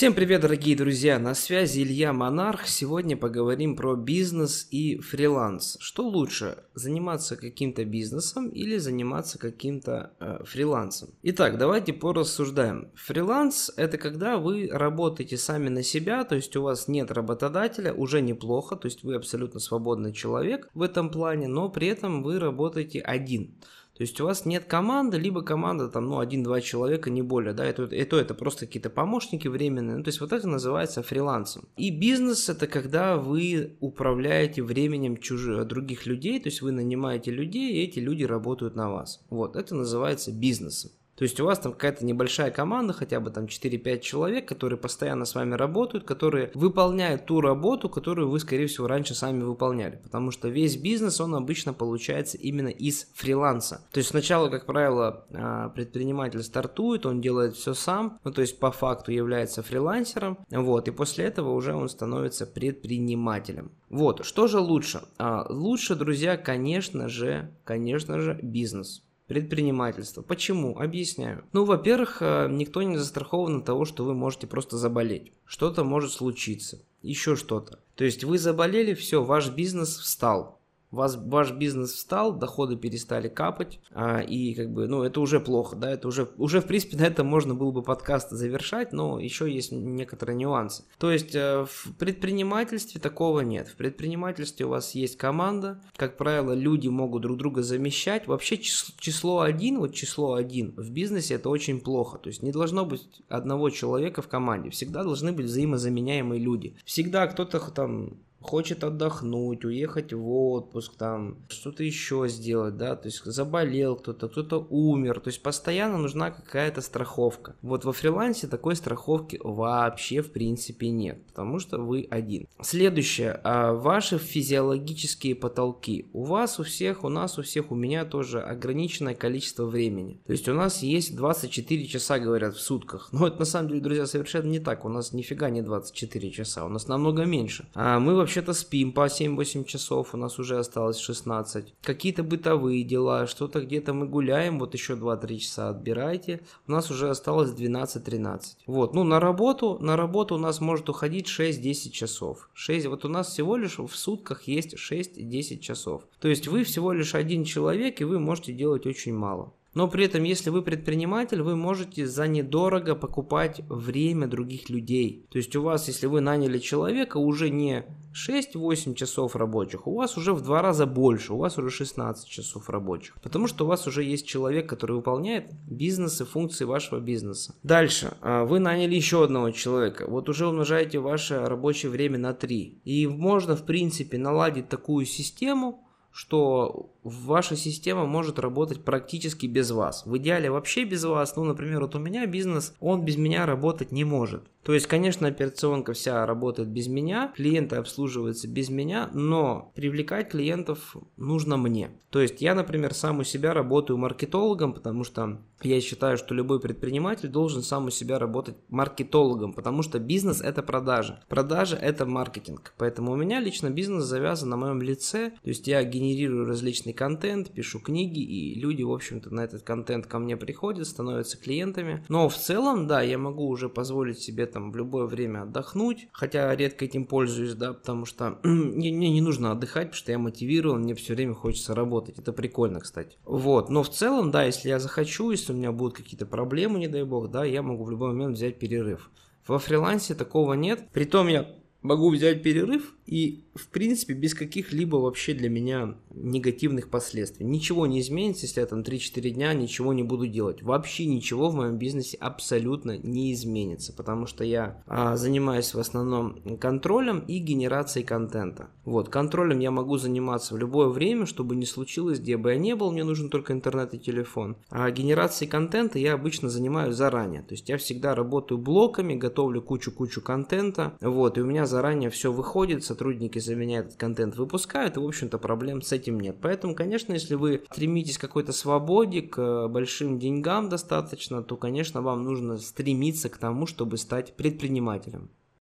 Всем привет, дорогие друзья! На связи Илья Монарх. Сегодня поговорим про бизнес и фриланс. Что лучше, заниматься каким-то бизнесом или заниматься каким-то э, фрилансом? Итак, давайте порассуждаем. Фриланс – это когда вы работаете сами на себя, то есть у вас нет работодателя, уже неплохо, то есть вы абсолютно свободный человек в этом плане, но при этом вы работаете один. То есть у вас нет команды, либо команда там, ну, один-два человека, не более, да, это, это, это просто какие-то помощники временные, ну, то есть вот это называется фрилансом. И бизнес это когда вы управляете временем чужих, других людей, то есть вы нанимаете людей, и эти люди работают на вас. Вот, это называется бизнесом. То есть у вас там какая-то небольшая команда, хотя бы там 4-5 человек, которые постоянно с вами работают, которые выполняют ту работу, которую вы, скорее всего, раньше сами выполняли. Потому что весь бизнес, он обычно получается именно из фриланса. То есть сначала, как правило, а, предприниматель стартует, он делает все сам, ну то есть по факту является фрилансером, вот, и после этого уже он становится предпринимателем. Вот, что же лучше? А, лучше, друзья, конечно же, конечно же, бизнес предпринимательство. Почему? Объясняю. Ну, во-первых, э, никто не застрахован от того, что вы можете просто заболеть. Что-то может случиться. Еще что-то. То есть вы заболели, все, ваш бизнес встал вас, ваш бизнес встал, доходы перестали капать, а, и как бы, ну, это уже плохо, да, это уже, уже, в принципе, на этом можно было бы подкаст завершать, но еще есть некоторые нюансы. То есть э, в предпринимательстве такого нет. В предпринимательстве у вас есть команда, как правило, люди могут друг друга замещать. Вообще число, один, вот число один в бизнесе это очень плохо. То есть не должно быть одного человека в команде. Всегда должны быть взаимозаменяемые люди. Всегда кто-то там хочет отдохнуть, уехать в отпуск, там, что-то еще сделать, да, то есть заболел кто-то, кто-то умер, то есть постоянно нужна какая-то страховка. Вот во фрилансе такой страховки вообще в принципе нет, потому что вы один. Следующее, а ваши физиологические потолки. У вас у всех, у нас у всех, у меня тоже ограниченное количество времени. То есть у нас есть 24 часа, говорят, в сутках. Но это на самом деле, друзья, совершенно не так. У нас нифига не 24 часа, у нас намного меньше. А мы вообще вообще-то спим по 7-8 часов, у нас уже осталось 16. Какие-то бытовые дела, что-то где-то мы гуляем, вот еще 2-3 часа отбирайте, у нас уже осталось 12-13. Вот, ну на работу, на работу у нас может уходить 6-10 часов. 6, вот у нас всего лишь в сутках есть 6-10 часов. То есть вы всего лишь один человек, и вы можете делать очень мало. Но при этом, если вы предприниматель, вы можете за недорого покупать время других людей. То есть у вас, если вы наняли человека, уже не 6-8 часов рабочих, у вас уже в два раза больше, у вас уже 16 часов рабочих. Потому что у вас уже есть человек, который выполняет бизнес и функции вашего бизнеса. Дальше, а, вы наняли еще одного человека, вот уже умножаете ваше рабочее время на 3. И можно, в принципе, наладить такую систему, что ваша система может работать практически без вас. В идеале вообще без вас. Ну, например, вот у меня бизнес, он без меня работать не может. То есть, конечно, операционка вся работает без меня, клиенты обслуживаются без меня, но привлекать клиентов нужно мне. То есть, я, например, сам у себя работаю маркетологом, потому что я считаю, что любой предприниматель должен сам у себя работать маркетологом, потому что бизнес это продажи. Продажи это маркетинг. Поэтому у меня лично бизнес завязан на моем лице. То есть, я генерирую различные интересный контент, пишу книги, и люди, в общем-то, на этот контент ко мне приходят, становятся клиентами. Но в целом, да, я могу уже позволить себе там в любое время отдохнуть, хотя редко этим пользуюсь, да, потому что мне, мне не нужно отдыхать, потому что я мотивирован, мне все время хочется работать. Это прикольно, кстати. Вот, но в целом, да, если я захочу, если у меня будут какие-то проблемы, не дай бог, да, я могу в любой момент взять перерыв. Во фрилансе такого нет. Притом я могу взять перерыв и, в принципе, без каких-либо вообще для меня негативных последствий. Ничего не изменится, если я там 3-4 дня ничего не буду делать. Вообще ничего в моем бизнесе абсолютно не изменится, потому что я а, занимаюсь в основном контролем и генерацией контента. Вот, контролем я могу заниматься в любое время, чтобы не случилось, где бы я ни был, мне нужен только интернет и телефон. А генерацией контента я обычно занимаюсь заранее. То есть я всегда работаю блоками, готовлю кучу-кучу контента, вот, и у меня заранее все выходит, сотрудники за меня этот контент выпускают, и, в общем-то, проблем с этим нет. Поэтому, конечно, если вы стремитесь к какой-то свободе, к большим деньгам достаточно, то, конечно, вам нужно стремиться к тому, чтобы стать предпринимателем.